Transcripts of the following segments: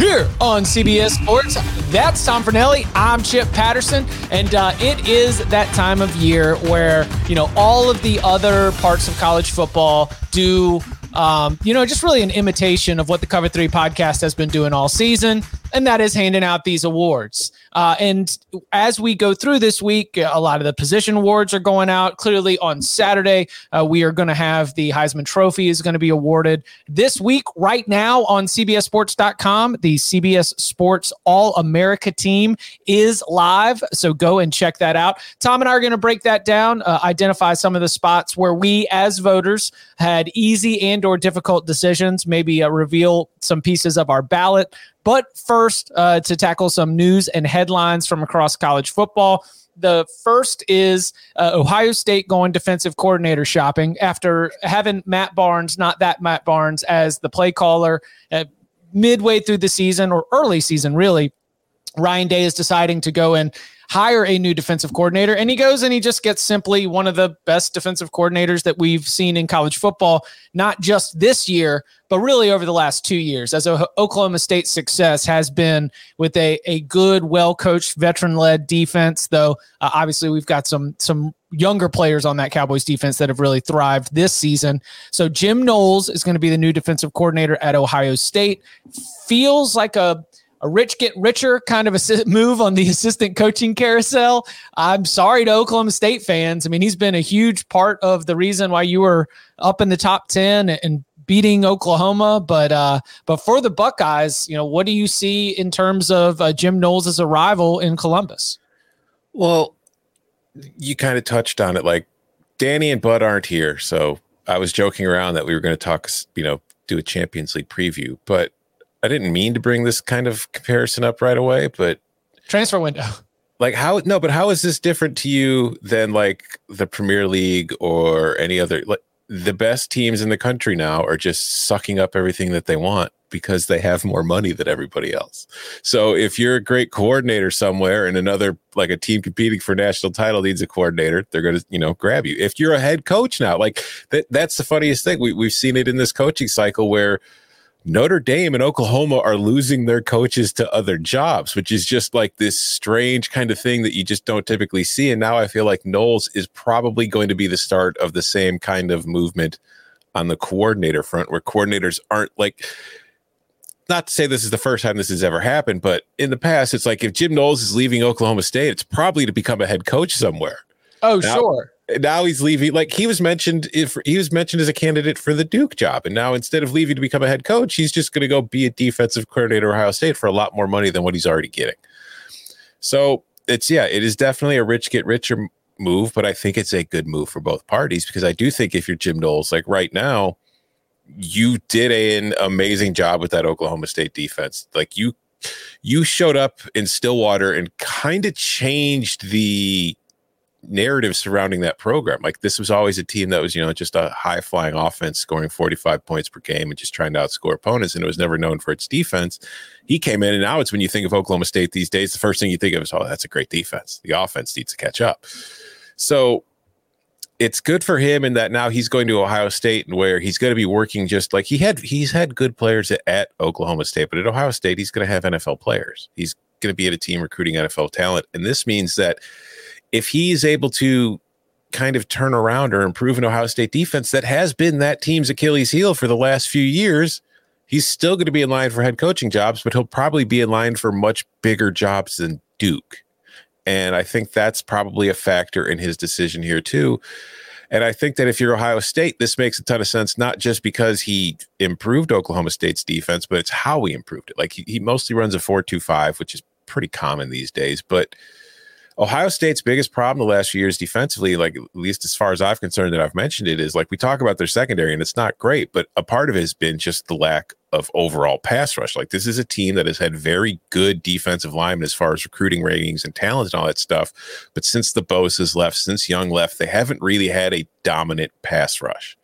here on CBS Sports. That's Tom Fornelli. I'm Chip Patterson. And uh, it is that time of year where, you know, all of the other parts of college football do um, you know, just really an imitation of what the Cover Three podcast has been doing all season, and that is handing out these awards. Uh, and as we go through this week, a lot of the position awards are going out. Clearly, on Saturday, uh, we are going to have the Heisman Trophy is going to be awarded this week. Right now on CBSSports.com, the CBS Sports All America team is live, so go and check that out. Tom and I are going to break that down, uh, identify some of the spots where we, as voters, had easy and or difficult decisions. Maybe uh, reveal some pieces of our ballot. But first, uh, to tackle some news and headlines from across college football. The first is uh, Ohio State going defensive coordinator shopping after having Matt Barnes, not that Matt Barnes, as the play caller uh, midway through the season or early season, really. Ryan Day is deciding to go and hire a new defensive coordinator. And he goes and he just gets simply one of the best defensive coordinators that we've seen in college football, not just this year, but really over the last two years. As Oklahoma State's success has been with a, a good, well coached, veteran led defense, though uh, obviously we've got some, some younger players on that Cowboys defense that have really thrived this season. So Jim Knowles is going to be the new defensive coordinator at Ohio State. Feels like a a rich get richer kind of a move on the assistant coaching carousel. I'm sorry to Oklahoma State fans. I mean, he's been a huge part of the reason why you were up in the top 10 and beating Oklahoma. But uh, but for the Buckeyes, you know, what do you see in terms of uh, Jim Knowles' arrival in Columbus? Well, you kind of touched on it. Like Danny and Bud aren't here, so I was joking around that we were going to talk, you know, do a Champions League preview, but I didn't mean to bring this kind of comparison up right away, but transfer window. Like how no, but how is this different to you than like the Premier League or any other like the best teams in the country now are just sucking up everything that they want because they have more money than everybody else. So if you're a great coordinator somewhere and another like a team competing for national title needs a coordinator, they're going to, you know, grab you. If you're a head coach now, like that that's the funniest thing. We we've seen it in this coaching cycle where Notre Dame and Oklahoma are losing their coaches to other jobs, which is just like this strange kind of thing that you just don't typically see. And now I feel like Knowles is probably going to be the start of the same kind of movement on the coordinator front, where coordinators aren't like, not to say this is the first time this has ever happened, but in the past, it's like if Jim Knowles is leaving Oklahoma State, it's probably to become a head coach somewhere. Oh, now, sure now he's leaving. Like he was mentioned, if he was mentioned as a candidate for the Duke job, and now instead of leaving to become a head coach, he's just going to go be a defensive coordinator at Ohio State for a lot more money than what he's already getting. So it's yeah, it is definitely a rich get richer move, but I think it's a good move for both parties because I do think if you're Jim Knowles, like right now, you did an amazing job with that Oklahoma State defense. Like you you showed up in Stillwater and kind of changed the narrative surrounding that program. Like this was always a team that was, you know, just a high flying offense scoring 45 points per game and just trying to outscore opponents. And it was never known for its defense. He came in and now it's when you think of Oklahoma State these days, the first thing you think of is, oh, that's a great defense. The offense needs to catch up. So it's good for him in that now he's going to Ohio State and where he's going to be working just like he had he's had good players at, at Oklahoma State, but at Ohio State, he's going to have NFL players. He's going to be at a team recruiting NFL talent. And this means that if he's able to kind of turn around or improve an Ohio State defense that has been that team's Achilles heel for the last few years, He's still going to be in line for head coaching jobs, but he'll probably be in line for much bigger jobs than Duke. And I think that's probably a factor in his decision here, too. And I think that if you're Ohio State, this makes a ton of sense, not just because he improved Oklahoma State's defense, but it's how he improved it. Like he, he mostly runs a 4 2 5, which is pretty common these days. But Ohio State's biggest problem the last few years defensively, like at least as far as I've concerned that I've mentioned it, is like we talk about their secondary and it's not great, but a part of it has been just the lack of overall pass rush. Like this is a team that has had very good defensive linemen as far as recruiting ratings and talent and all that stuff. But since the Bosa's left, since Young left, they haven't really had a dominant pass rush.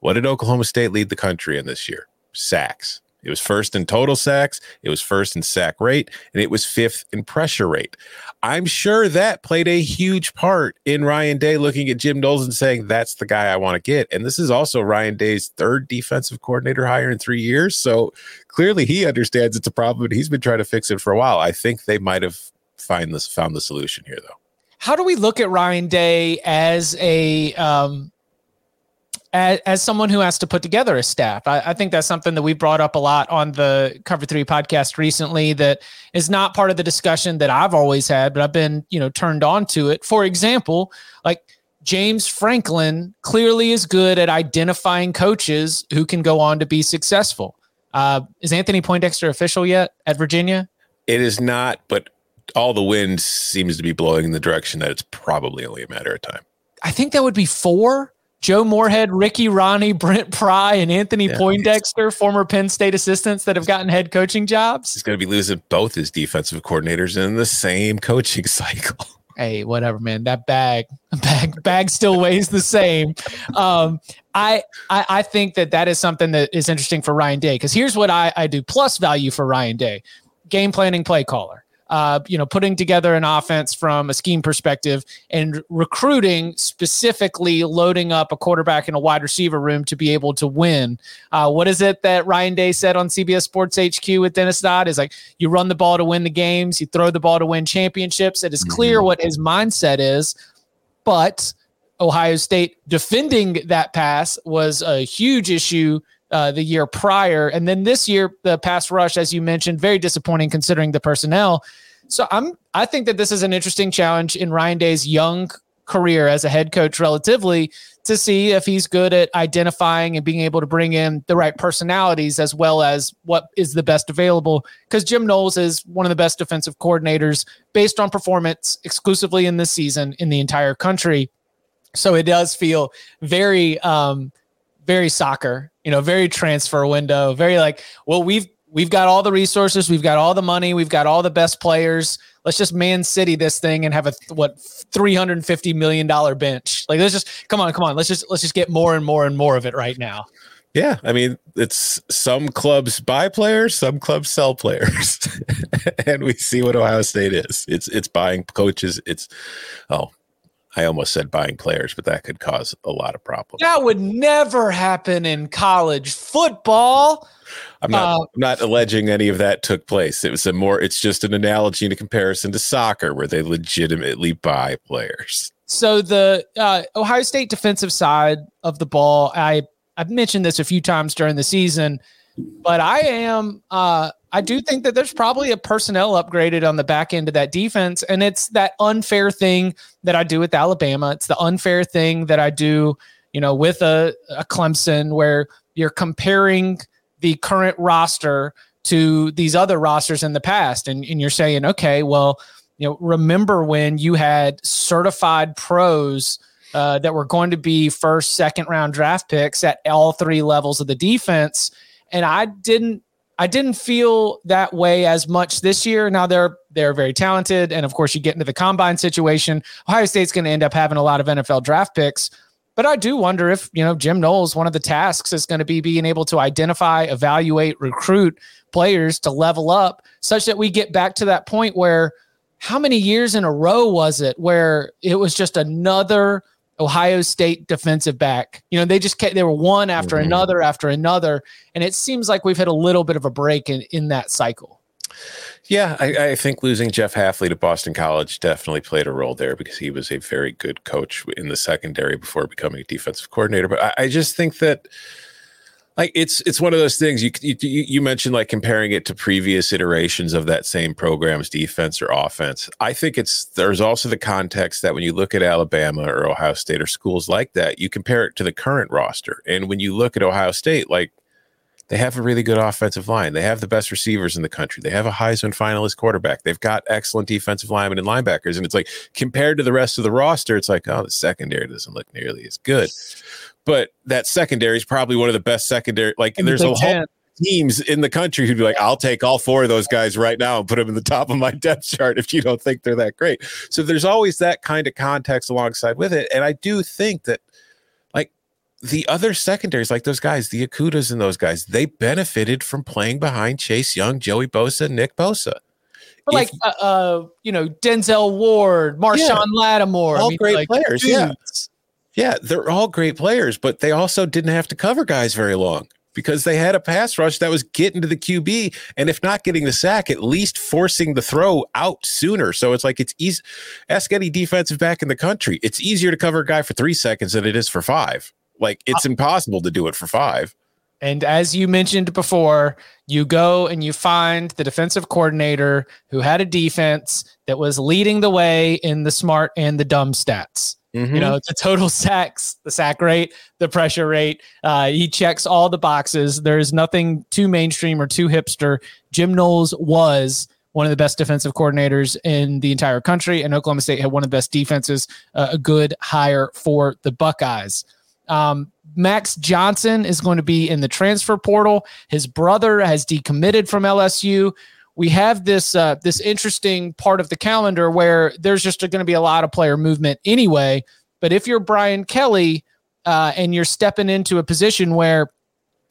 What did Oklahoma State lead the country in this year? Sacks. It was first in total sacks, it was first in sack rate, and it was fifth in pressure rate. I'm sure that played a huge part in Ryan Day looking at Jim Knowles and saying, that's the guy I want to get. And this is also Ryan Day's third defensive coordinator hire in three years. So clearly he understands it's a problem and he's been trying to fix it for a while. I think they might have find this found the solution here though. How do we look at Ryan Day as a um, as, as someone who has to put together a staff. I, I, think that's something that we brought up a lot on the Cover Three podcast recently. That is not part of the discussion that I've always had, but I've been you know turned on to it. For example, like James Franklin clearly is good at identifying coaches who can go on to be successful. Uh, is Anthony Poindexter official yet at Virginia? It is not, but all the wind seems to be blowing in the direction that it's probably only a matter of time. I think that would be four Joe Moorhead, Ricky Rahne, Brent Pry, and Anthony yeah, Poindexter, former Penn State assistants that have gotten head coaching jobs. He's going to be losing both his defensive coordinators in the same coaching cycle. Hey, whatever, man. That bag, bag, bag still weighs the same. Um, I, I, I think that that is something that is interesting for Ryan Day because here's what I, I do plus value for Ryan Day: game planning, play caller uh, you know, putting together an offense from a scheme perspective and recruiting specifically loading up a quarterback in a wide receiver room to be able to win. Uh, what is it that Ryan Day said on CBS Sports HQ with Dennis Dodd? Is like you run the ball to win the games, you throw the ball to win championships. It is clear mm-hmm. what his mindset is, but Ohio State defending that pass was a huge issue uh, the year prior. And then this year, the pass rush, as you mentioned, very disappointing considering the personnel. So I'm I think that this is an interesting challenge in Ryan Day's young career as a head coach relatively to see if he's good at identifying and being able to bring in the right personalities as well as what is the best available because Jim Knowles is one of the best defensive coordinators based on performance exclusively in this season in the entire country so it does feel very um very soccer you know, very transfer window, very like, well, we've we've got all the resources, we've got all the money, we've got all the best players. Let's just man city this thing and have a what 350 million dollar bench. Like let's just come on, come on. Let's just let's just get more and more and more of it right now. Yeah, I mean, it's some clubs buy players, some clubs sell players, and we see what Ohio State is. It's it's buying coaches. It's oh, I almost said buying players, but that could cause a lot of problems. That would never happen in college football. I'm not. Uh, I'm not alleging any of that took place. It was a more. It's just an analogy and a comparison to soccer, where they legitimately buy players. So the uh, Ohio State defensive side of the ball, I I've mentioned this a few times during the season, but I am uh, I do think that there's probably a personnel upgraded on the back end of that defense. And it's that unfair thing that I do with Alabama. It's the unfair thing that I do, you know, with a, a Clemson where you're comparing the current roster to these other rosters in the past. And, and you're saying, okay, well, you know, remember when you had certified pros uh, that were going to be first, second round draft picks at all three levels of the defense. And I didn't I didn't feel that way as much this year. Now they're they're very talented, and of course you get into the combine situation. Ohio State's going to end up having a lot of NFL draft picks, but I do wonder if you know Jim Knowles. One of the tasks is going to be being able to identify, evaluate, recruit players to level up, such that we get back to that point where how many years in a row was it where it was just another Ohio State defensive back. You know, they just kept, they were one after mm-hmm. another after another. And it seems like we've had a little bit of a break in, in that cycle. Yeah, I, I, think losing Jeff Hafley to Boston College definitely played a role there because he was a very good coach in the secondary before becoming a defensive coordinator. But I, I just think that like it's it's one of those things you, you you mentioned like comparing it to previous iterations of that same program's defense or offense. I think it's there's also the context that when you look at Alabama or Ohio State or schools like that, you compare it to the current roster. And when you look at Ohio State, like they have a really good offensive line. They have the best receivers in the country. They have a Heisman finalist quarterback. They've got excellent defensive linemen and linebackers. And it's like compared to the rest of the roster, it's like, oh, the secondary doesn't look nearly as good but that secondary is probably one of the best secondary. Like and there's a whole teams in the country who'd be like, I'll take all four of those guys right now and put them in the top of my depth chart if you don't think they're that great. So there's always that kind of context alongside with it. And I do think that like the other secondaries, like those guys, the Okudahs and those guys, they benefited from playing behind Chase Young, Joey Bosa, Nick Bosa. But like uh, uh, you know, Denzel Ward, Marshon yeah, Lattimore, all I mean, great like, players. Dudes. Yeah yeah, they're all great players, but they also didn't have to cover guys very long because they had a pass rush that was getting to the QB. And if not getting the sack, at least forcing the throw out sooner. So it's like it's easy. Ask any defensive back in the country. It's easier to cover a guy for three seconds than it is for five. Like it's uh, impossible to do it for five. And as you mentioned before, you go and you find the defensive coordinator who had a defense that was leading the way in the smart and the dumb stats. Mm-hmm. You know, the total sacks, the sack rate, the pressure rate. Uh, he checks all the boxes. There is nothing too mainstream or too hipster. Jim Knowles was one of the best defensive coordinators in the entire country, and Oklahoma State had one of the best defenses. Uh, a good hire for the Buckeyes. Um, Max Johnson is going to be in the transfer portal. His brother has decommitted from LSU we have this uh, this interesting part of the calendar where there's just going to be a lot of player movement anyway. But if you're Brian Kelly uh, and you're stepping into a position where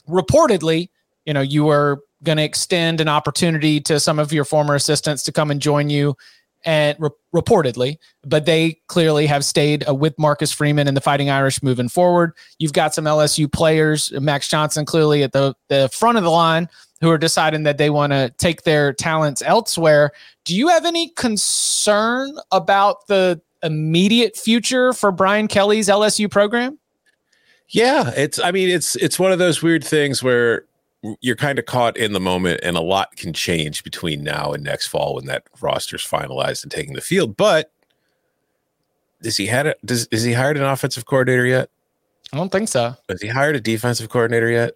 reportedly, you know, you are going to extend an opportunity to some of your former assistants to come and join you and re- reportedly, but they clearly have stayed uh, with Marcus Freeman and the Fighting Irish moving forward. You've got some LSU players, Max Johnson clearly at the, the front of the line, who are deciding that they want to take their talents elsewhere. Do you have any concern about the immediate future for Brian Kelly's LSU program? Yeah, it's I mean it's it's one of those weird things where you're kind of caught in the moment and a lot can change between now and next fall when that roster's finalized and taking the field. But does he had a does is he hired an offensive coordinator yet? I don't think so. Has he hired a defensive coordinator yet?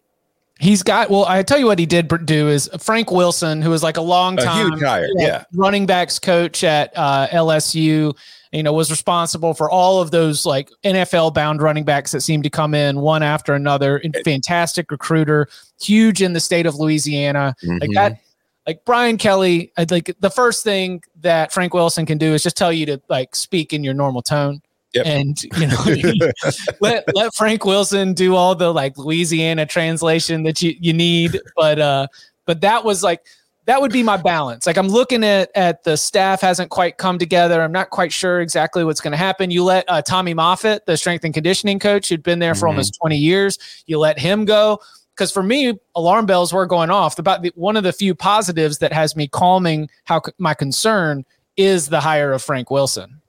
He's got well. I tell you what he did do is Frank Wilson, who was like a long time hire, yeah, running backs coach at uh, LSU. You know, was responsible for all of those like NFL bound running backs that seemed to come in one after another. Fantastic recruiter, huge in the state of Louisiana. Mm-hmm. Like that, like Brian Kelly. I like the first thing that Frank Wilson can do is just tell you to like speak in your normal tone. Yep. And you know, let let Frank Wilson do all the like Louisiana translation that you you need. But uh, but that was like that would be my balance. Like I'm looking at at the staff hasn't quite come together. I'm not quite sure exactly what's going to happen. You let uh, Tommy Moffitt, the strength and conditioning coach, who'd been there for mm-hmm. almost 20 years, you let him go. Because for me, alarm bells were going off. About the, one of the few positives that has me calming how my concern is the hire of Frank Wilson.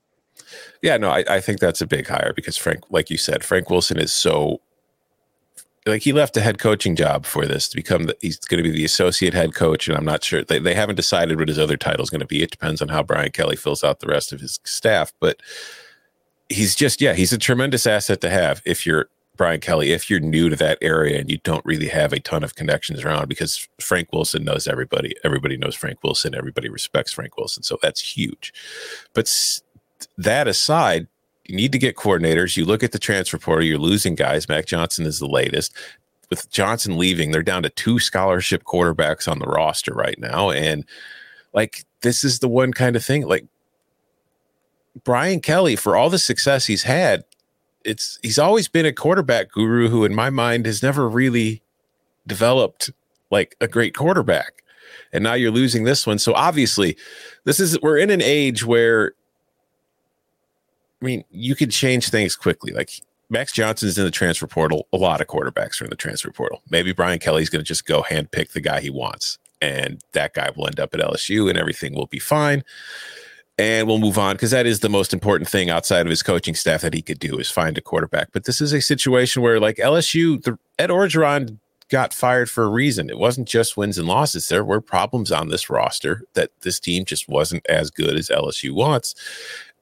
Yeah, no, I, I think that's a big hire because Frank, like you said, Frank Wilson is so like he left a head coaching job for this to become the, he's going to be the associate head coach and i'm not sure they, they haven't decided what his other title is going to be. It depends on how brian kelly fills out the rest of his staff but he's just yeah he's a tremendous asset to have if you're brian kelly if you're new to that area and you don't really have a ton of connections around because frank wilson knows everybody everybody knows frank wilson everybody respects frank wilson so that's huge. But that aside, you need to get coordinators. You look at the transfer portal, you're losing guys. Mac Johnson is the latest. With Johnson leaving, they're down to two scholarship quarterbacks on the roster right now. And like, this is the one kind of thing. Like, Brian Kelly, for all the success he's had, it's he's always been a quarterback guru who, in my mind, has never really developed like a great quarterback. And now you're losing this one. So obviously, this is we're in an age where I mean, you could change things quickly. Like Max Johnson's in the transfer portal. A lot of quarterbacks are in the transfer portal. Maybe Brian Kelly's going to just go handpick the guy he wants, and that guy will end up at LSU, and everything will be fine. And we'll move on because that is the most important thing outside of his coaching staff that he could do is find a quarterback. But this is a situation where, like LSU, the, Ed Orgeron got fired for a reason. It wasn't just wins and losses. There were problems on this roster that this team just wasn't as good as LSU wants.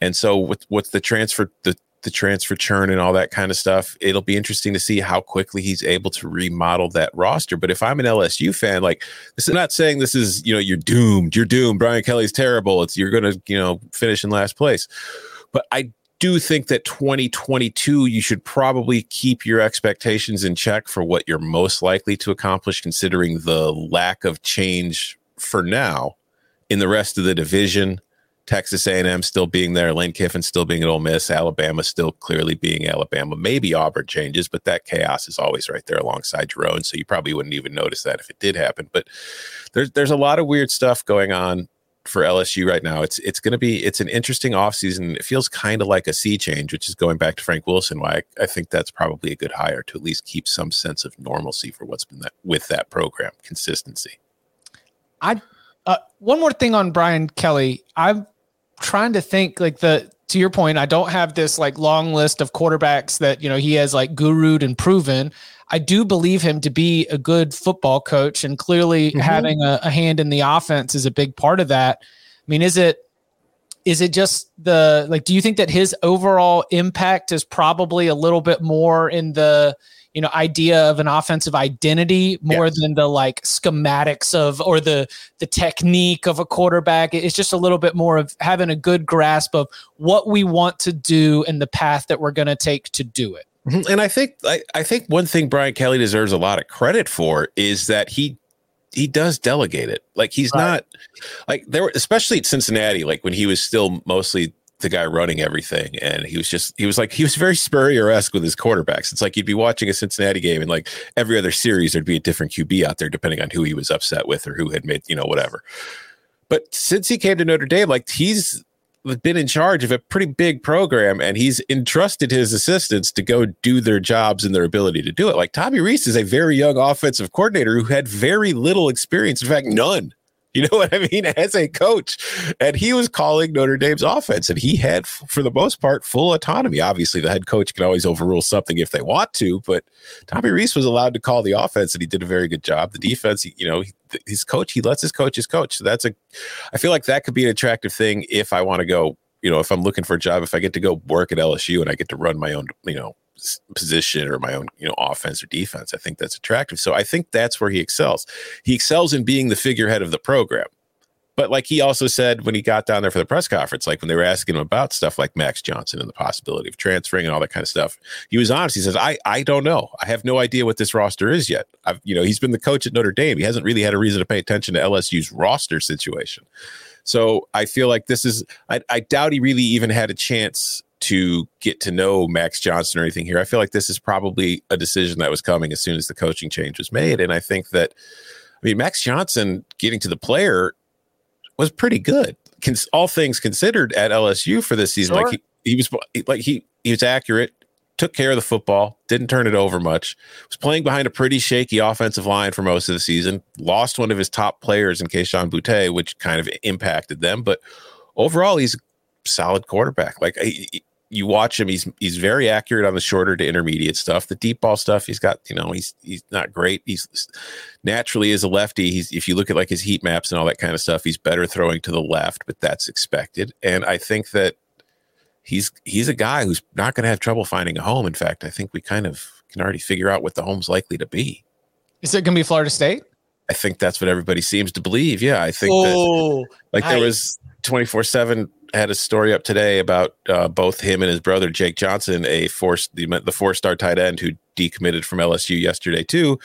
And so with what's the transfer the the transfer churn and all that kind of stuff, it'll be interesting to see how quickly he's able to remodel that roster. But if I'm an LSU fan, like this is not saying this is, you know, you're doomed, you're doomed. Brian Kelly's terrible. It's you're gonna, you know, finish in last place. But I do think that 2022, you should probably keep your expectations in check for what you're most likely to accomplish, considering the lack of change for now in the rest of the division. Texas A&M still being there, Lane Kiffin still being at Ole Miss, Alabama still clearly being Alabama. Maybe Auburn changes, but that chaos is always right there alongside your own. So you probably wouldn't even notice that if it did happen. But there's there's a lot of weird stuff going on for LSU right now. It's it's going to be it's an interesting offseason. It feels kind of like a sea change, which is going back to Frank Wilson. Why I, I, think that's probably a good hire to at least keep some sense of normalcy for what's been that with that program consistency. I uh, one more thing on Brian Kelly. I'm trying to think like the to your point. I don't have this like long list of quarterbacks that you know he has like gurued and proven. I do believe him to be a good football coach, and clearly mm-hmm. having a, a hand in the offense is a big part of that. I mean, is it is it just the like do you think that his overall impact is probably a little bit more in the you know idea of an offensive identity more yes. than the like schematics of or the the technique of a quarterback it's just a little bit more of having a good grasp of what we want to do and the path that we're going to take to do it Mm-hmm. And I think I, I think one thing Brian Kelly deserves a lot of credit for is that he he does delegate it. Like he's right. not like there were especially at Cincinnati, like when he was still mostly the guy running everything and he was just he was like he was very spurrier-esque with his quarterbacks. It's like you'd be watching a cincinnati game and like every other series there'd be a different qb out there depending on who he was upset with or who had made you know whatever. But since he came to notre dame like he's been in charge of a pretty big program and he's entrusted his assistants to go do their jobs and their ability to do it. Like Tommy Rees is a very young offensive coordinator who had very little experience, in fact, none You know what I mean? As a coach. And he was calling Notre Dame's offense, and he had, for the most part, full autonomy. Obviously, the head coach can always overrule something if they want to, but Tommy Rees was allowed to call the offense, and he did a very good job. The defense, you know, his coach, he lets his coaches coach. So that's a, I feel like that could be an attractive thing if I want to go, you know, if I'm looking for a job, if I get to go work at LSU and I get to run my own, you know, position or my own you know offense or defense i think that's attractive. So i think that's where he excels. He excels in being the figurehead of the program. But like he also said when he got down there for the press conference like when they were asking him about stuff like max johnson and the possibility of transferring and all that kind of stuff he was honest. He says i i don't know. I have no idea what this roster is yet. I've you know he's been the coach at notre dame. He hasn't really had a reason to pay attention to lsu's roster situation. So i feel like this is i, I doubt he really even had a chance to get to know Max Johnson or anything here. I feel like this is probably a decision that was coming as soon as the coaching change was made. And I think that, I mean, Max Johnson getting to the player was pretty good, all things considered at LSU for this season. Sure. Like he, he was like he he was accurate, took care of the football, didn't turn it over much. Was playing behind a pretty shaky offensive line for most of the season. Lost one of his top players in Kayshon Boutte, which kind of impacted them. But overall, he's a solid quarterback. Like he, you watch him, he's he's very accurate on the shorter to intermediate stuff. The deep ball stuff, he's got, you know, he's he's not great. He's naturally is a lefty, he's if you look at like his heat maps and all that kind of stuff, he's better throwing to the left, but that's expected. And I think that he's he's a guy who's not going to have trouble finding a home. In fact, I think we kind of can already figure out what the home's likely to be. Is it going to be Florida State? I think that's what everybody seems to believe. Yeah, I think oh, that like nice. there was 24 7 had a story up today about uh, both him and his brother Jake Johnson, a four the, the four star tight end who decommitted from LSU yesterday too,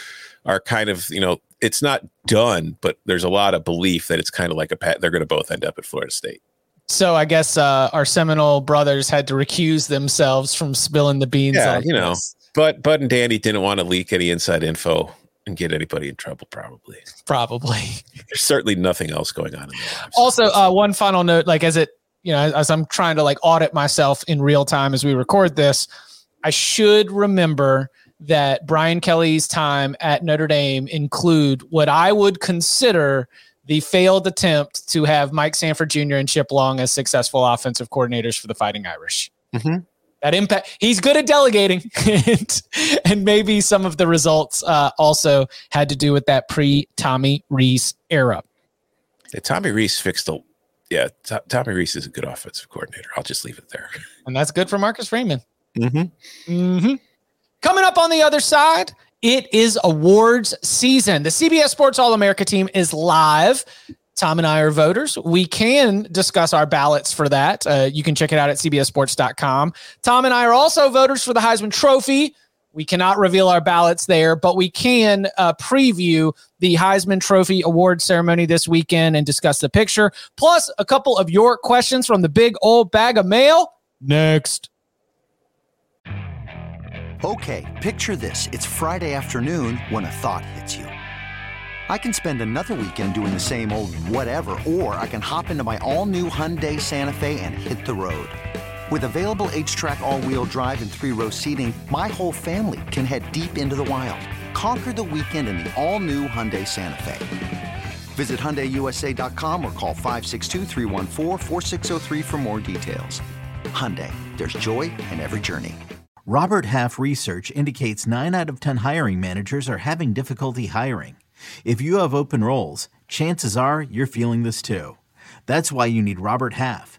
are kind of you know it's not done, but there's a lot of belief that it's kind of like a pat. They're going to both end up at Florida State. So I guess uh, our Seminole brothers had to recuse themselves from spilling the beans. Yeah, you know, this. but Bud and Danny didn't want to leak any inside info and get anybody in trouble. Probably. Probably. There's certainly nothing else going on in their lives. Also, uh, one final note: like as it you know, as I'm trying to like audit myself in real time as we record this, I should remember that Brian Kelly's time at Notre Dame include what I would consider the failed attempt to have Mike Sanford Jr. and Chip Long as successful offensive coordinators for the Fighting Irish. Mm-hmm. that impact. He's good at delegating, and, and maybe some of the results uh, also had to do with that pre Tommy Rees era. Yeah, Tommy Rees fixed the. Yeah, T- Tommy Rees is a good offensive coordinator. I'll just leave it there. And that's good for Marcus Freeman. Mm-hmm. Mm-hmm. Coming up on the other side, it is awards season. The CBS Sports All America team is live. Tom and I are voters. We can discuss our ballots for that. Uh, you can check it out at cbsports.com. Tom and I are also voters for the Heisman Trophy. We cannot reveal our ballots there, but we can uh, preview the Heisman Trophy award ceremony this weekend and discuss the picture, plus a couple of your questions from the big old bag of mail. Next. Okay, picture this. It's Friday afternoon when a thought hits you. I can spend another weekend doing the same old whatever, or I can hop into my all new Hyundai Santa Fe and hit the road. With available HTRAC, all wheel drive, and three row seating, my whole family can head deep into the wild. Conquer the weekend in the all new Hyundai Santa Fe. Visit HyundaiUSA.com or call 562 for more details. Hyundai, there's joy in every journey. Robert Half research indicates 9 out of 10 hiring managers are having difficulty hiring. If you have open roles, chances are you're feeling this too. That's why you need Robert Half.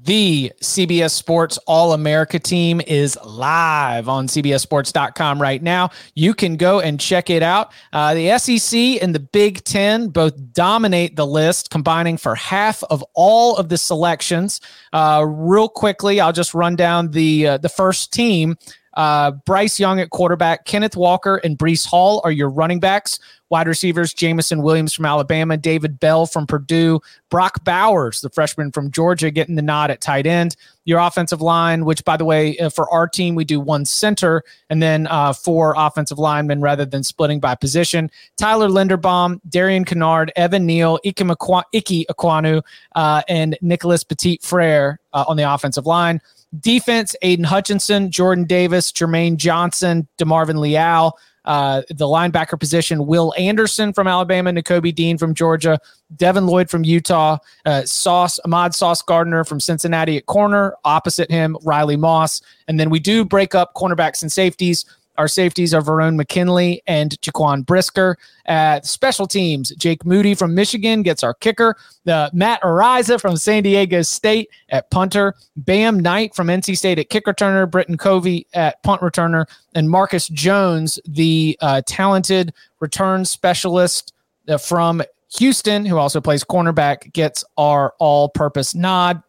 The CBS Sports All America team is live on CBSSports.com right now. You can go and check it out. Uh, the SEC and the Big Ten both dominate the list, combining for half of all of the selections. Uh, real quickly, I'll just run down the uh, the first team. Uh, Bryce Young at quarterback, Kenneth Walker and Breece Hall are your running backs. Wide receivers, Jameson Williams from Alabama, David Bell from Purdue, Brock Bowers, the freshman from Georgia, getting the nod at tight end. Your offensive line, which by the way, uh, for our team, we do one center and then uh, four offensive linemen rather than splitting by position. Tyler Linderbaum, Darian Kinnard, Evan Neal, Ike, Ekwonu, uh, and Nicholas Petit Frere uh, on the offensive line. Defense, Aidan Hutchinson, Jordan Davis, Jermaine Johnson, DeMarvin Leal. Uh, the linebacker position, Will Anderson from Alabama, Nakobe Dean from Georgia, Devin Lloyd from Utah, uh, Sauce, Ahmad Sauce Gardner from Cincinnati at corner. Opposite him, Riley Moss. And then we do break up cornerbacks and safeties. Our safeties are Verone McKinley and Jaquan Brisker. At special teams, Jake Moody from Michigan gets our kicker. The Matt Araiza from San Diego State at punter. Bam Knight from NC State at kick returner. Britton Covey at punt returner. And Marcus Jones, the uh, talented return specialist uh, from Houston, who also plays cornerback, gets our all purpose nod.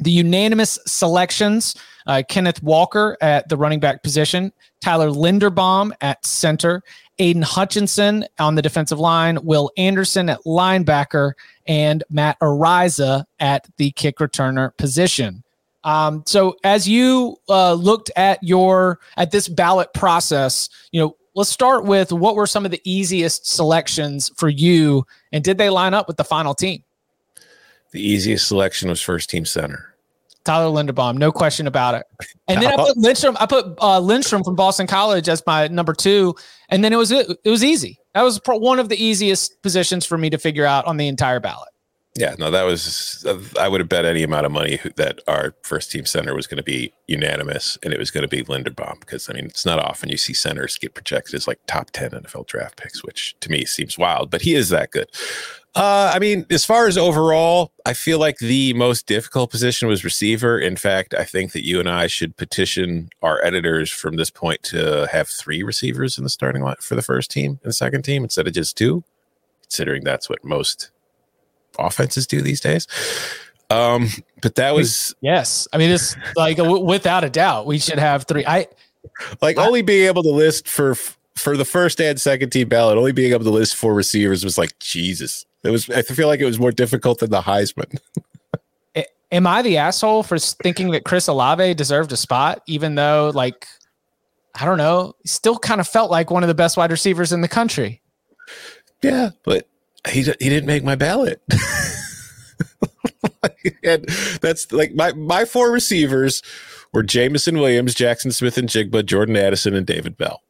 The unanimous selections uh, Kenneth Walker at the running back position, Tyler Linderbaum at center, Aidan Hutchinson on the defensive line, Will Anderson at linebacker, and Matt Araiza at the kick returner position. Um, so as you uh, looked at your at this ballot process, you know, let's start with what were some of the easiest selections for you, and did they line up with the final team? The easiest selection was first team center. Tyler Linderbaum, no question about it. And then I put Lindstrom. I put uh, Lindstrom from Boston College as my number two, and then it was it, it was easy. That was one of the easiest positions for me to figure out on the entire ballot. Yeah, no, that was I would have bet any amount of money that our first team center was going to be unanimous, and it was going to be Linderbaum because I mean it's not often you see centers get projected as like top ten NFL draft picks, which to me seems wild, but he is that good. Uh, I mean, as far as overall, I feel like the most difficult position was receiver. In fact, I think that you and I should petition our editors from this point to have three receivers in the starting line for the first team and the second team instead of just two, considering that's what most offenses do these days. Um, but that was yes. I mean, it's like without a doubt, we should have three. I like I, only being able to list for for the first and second team ballot, only being able to list four receivers was like Jesus. It was. I feel like it was more difficult than the Heisman. Am I the asshole for thinking that Chris Olave deserved a spot, even though, like, I don't know, still kind of felt like one of the best wide receivers in the country? Yeah, but he he didn't make my ballot. and that's like my my four receivers were Jameson Williams, Jaxon Smith-Njigba, Jordan Addison, and David Bell.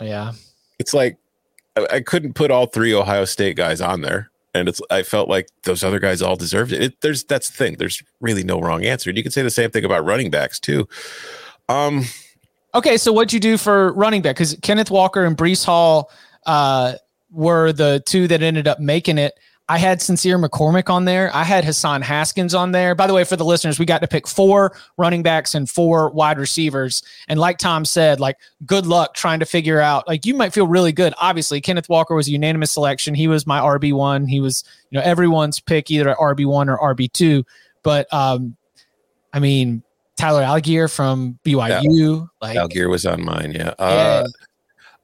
Yeah. It's like I, couldn't put all three Ohio State guys on there. And it's I felt like those other guys all deserved it. it there's that's the thing. There's really no wrong answer. And you can say the same thing about running backs too. Um Okay, so what'd you do for running back? Because Kenneth Walker and Breece Hall uh, were the two that ended up making it. I had Sincere McCormick on there. I had Hassan Haskins on there. By the way, for the listeners, we got to pick four running backs and four wide receivers. And like Tom said, like good luck trying to figure out. Like you might feel really good. Obviously, Kenneth Walker was a unanimous selection. He was my RB one. He was you know everyone's pick either at RB one or RB two. But um, I mean Tyler Allgeier from BYU. Yeah. Like Allgeier was on mine. Yeah. Uh,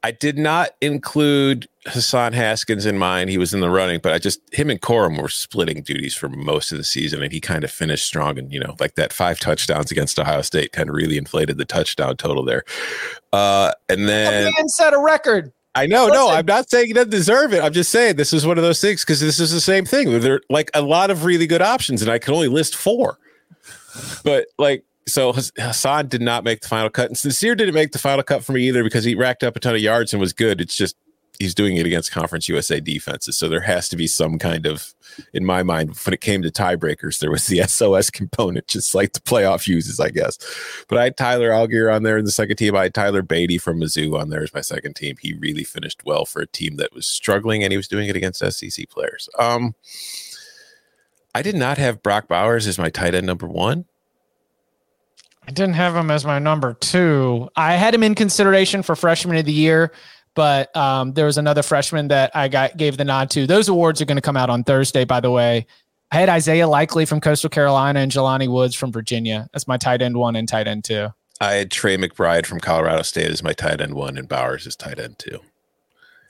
I did not include Hassan Haskins in mind. He was in the running, but I just him and Corum were splitting duties for most of the season, and he kind of finished strong. And you know, like that five touchdowns against Ohio State kind of really inflated the touchdown total there. Uh, and then set a record. I know, Listen. no, I'm not saying he doesn't deserve it. I'm just saying this is one of those things because this is the same thing. There are like a lot of really good options, and I can only list four. But like so Hassan did not make the final cut, and Sincere didn't make the final cut for me either because he racked up a ton of yards and was good. It's just he's doing it against Conference USA defenses, so there has to be some kind of, in my mind, when it came to tiebreakers, there was the SOS component, just like the playoff uses, I guess. But I had Tyler Allgeier on there in the second team. I had Tyler Badie from Mizzou on there as my second team. He really finished well for a team that was struggling, and he was doing it against SEC players. Um, I did not have Brock Bowers as my tight end number one. I didn't have him as my number two. I had him in consideration for freshman of the year, but um, there was another freshman that I got gave the nod to. Those awards are going to come out on Thursday, by the way. I had Isaiah Likely from Coastal Carolina and Jelani Woods from Virginia. That's my tight end one and tight end two. I had Trey McBride from Colorado State as my tight end one, and Bowers as tight end two.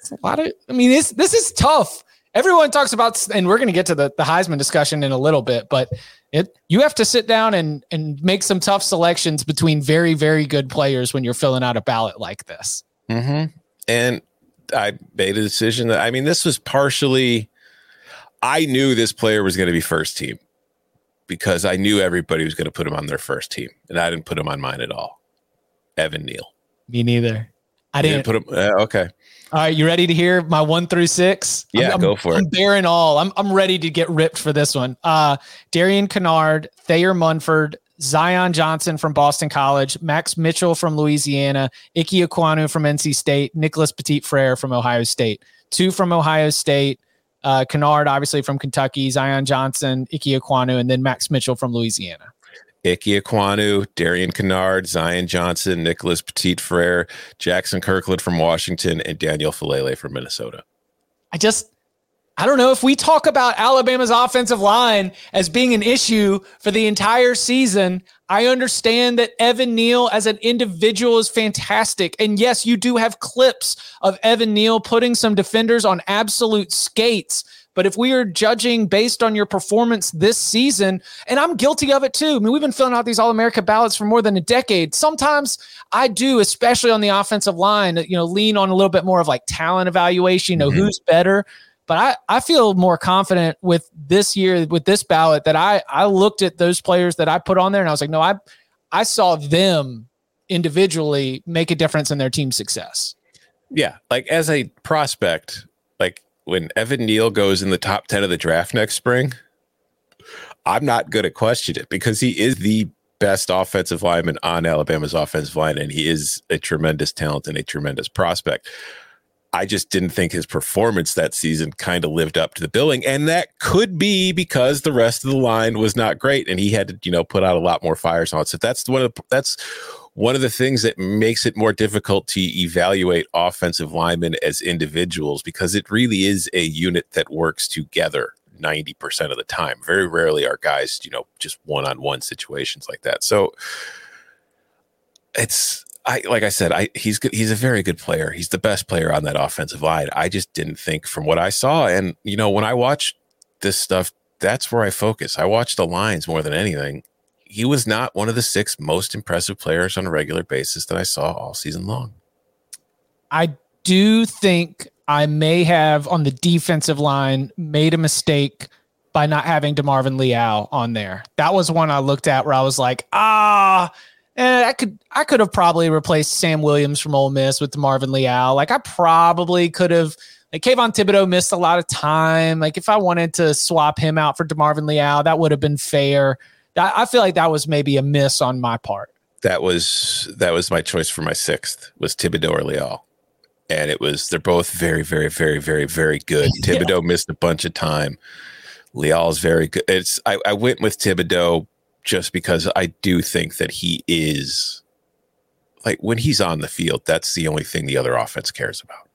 It's a lot of. I mean, this this is tough everyone talks about, and we're going to get to the, the Heisman discussion in a little bit, but it you have to sit down and and make some tough selections between very very good players when you're filling out a ballot like this. Mm-hmm. And I made a decision that I mean, this was partially. I knew this player was going to be first team because I knew everybody was going to put him on their first team, and I didn't put him on mine at all. Evan Neal. Me neither. I didn't, didn't put him. Uh, okay. All right, you ready to hear my one through six? Yeah, I'm, go for I'm, it. I'm bearing all. I'm I'm ready to get ripped for this one. Uh, Darian Kinnard, Thayer Munford, Zion Johnson from Boston College, Max Mitchell from Louisiana, Ike Ekwonu from NC State, Nicholas Petit Frere from Ohio State. Two from Ohio State, uh, Kinnard obviously from Kentucky, Zion Johnson, Ike Ekwonu, and then Max Mitchell from Louisiana. Ike Ekwonu, Darian Kinnard, Zion Johnson, Nicholas Petit Frere, Jaxson Kirkland from Washington, and Daniel Faalele from Minnesota. I just, I don't know if we talk about Alabama's offensive line as being an issue for the entire season. I understand that Evan Neal as an individual is fantastic. And yes, you do have clips of Evan Neal putting some defenders on absolute skates. But if we are judging based on your performance this season, and I'm guilty of it too. I mean, we've been filling out these All America ballots for more than a decade. Sometimes I do, especially on the offensive line, you know, lean on a little bit more of like talent evaluation, you know, mm-hmm. who's better. But I, I feel more confident with this year, with this ballot, that I I looked at those players that I put on there and I was like, no, I I saw them individually make a difference in their team success. Yeah. Like as a prospect, like when Evan Neal goes in the top 10 of the draft next spring, I'm not going to question it because he is the best offensive lineman on Alabama's offensive line, and he is a tremendous talent and a tremendous prospect. I just didn't think his performance that season kind of lived up to the billing. And that could be because the rest of the line was not great and he had to, you know, put out a lot more fires on. So that's one of the, that's one of the things that makes it more difficult to evaluate offensive linemen as individuals because it really is a unit that works together 90% of the time. Very rarely are guys, you know, just one on one situations like that. So it's, I like I said, I he's he's a very good player. He's the best player on that offensive line. I just didn't think from what I saw, and you know, when I watch this stuff, that's where I focus. I watch the lines more than anything, he was not one of the six most impressive players on a regular basis that I saw all season long. I do think I may have on the defensive line made a mistake by not having DeMarvin Leal on there. That was one I looked at where I was like, ah, and I could I could have probably replaced Sam Williams from Ole Miss with DeMarvin Leal. Like I probably could have like Kayvon Thibodeaux missed a lot of time. Like if I wanted to swap him out for DeMarvin Leal, that would have been fair. I feel like that was maybe a miss on my part. That was that was my choice for my sixth was Thibodeaux or Leal. And it was they're both very, very, very, very, very good. Thibodeaux yeah. missed a bunch of time. Leal's very good. It's I, I went with Thibodeaux just because I do think that he is like when he's on the field, that's the only thing the other offense cares about.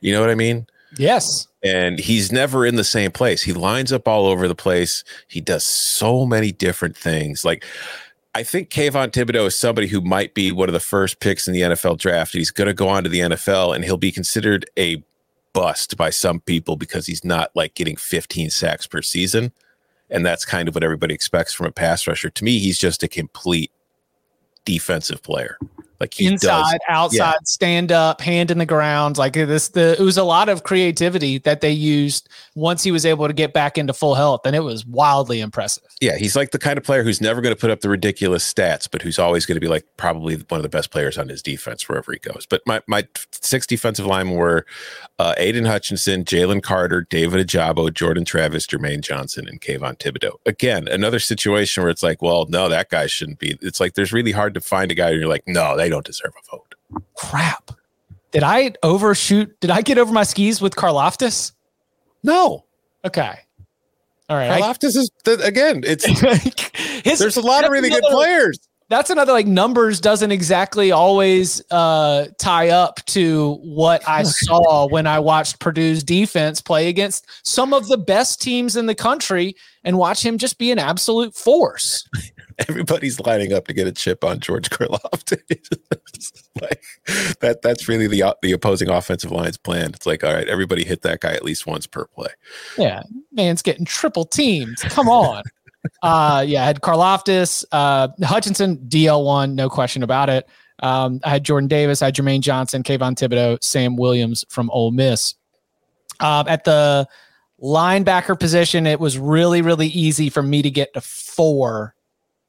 You know what I mean? Yes. And he's never in the same place. He lines up all over the place. He does so many different things. Like I think Kayvon Thibodeaux is somebody who might be one of the first picks in the NFL draft. He's going to go on to the NFL and he'll be considered a bust by some people because he's not like getting 15 sacks per season. And that's kind of what everybody expects from a pass rusher. To me, he's just a complete defensive player. Like inside, does, outside, yeah. stand up, hand in the ground. Like this, the it was a lot of creativity that they used once he was able to get back into full health, and it was wildly impressive. Yeah, he's like the kind of player who's never going to put up the ridiculous stats, but who's always going to be like probably one of the best players on his defense wherever he goes. But my my six defensive linemen were uh, Aidan Hutchinson, Jalen Carter, David Ojabo, Jordan Davis, Jermaine Johnson, and Kayvon Thibodeaux. Again, another situation where it's like, well, no, that guy shouldn't be. It's like there's really hard to find a guy, and you're like, no, they don't deserve a vote. Crap. Did I overshoot? Did I get over my skis with Karlaftis? No. Okay. All right. Karlaftis is again. It's His, there's a lot of really another, good players. That's another like numbers doesn't exactly always uh, tie up to what I saw when I watched Purdue's defense play against some of the best teams in the country and watch him just be an absolute force. everybody's lining up to get a chip on George Karlaftis. like that that's really the the opposing offensive line's plan. It's like, all right, everybody hit that guy at least once per play. Yeah, man's getting triple teamed. Come on. uh yeah, I had Karlaftis, uh Hutchinson, DL one, no question about it. Um, I had Jordan Davis, I had Jermaine Johnson, Kayvon Thibodeaux, Sam Williams from Ole Miss. Um, at the linebacker position, it was really, really easy for me to get to four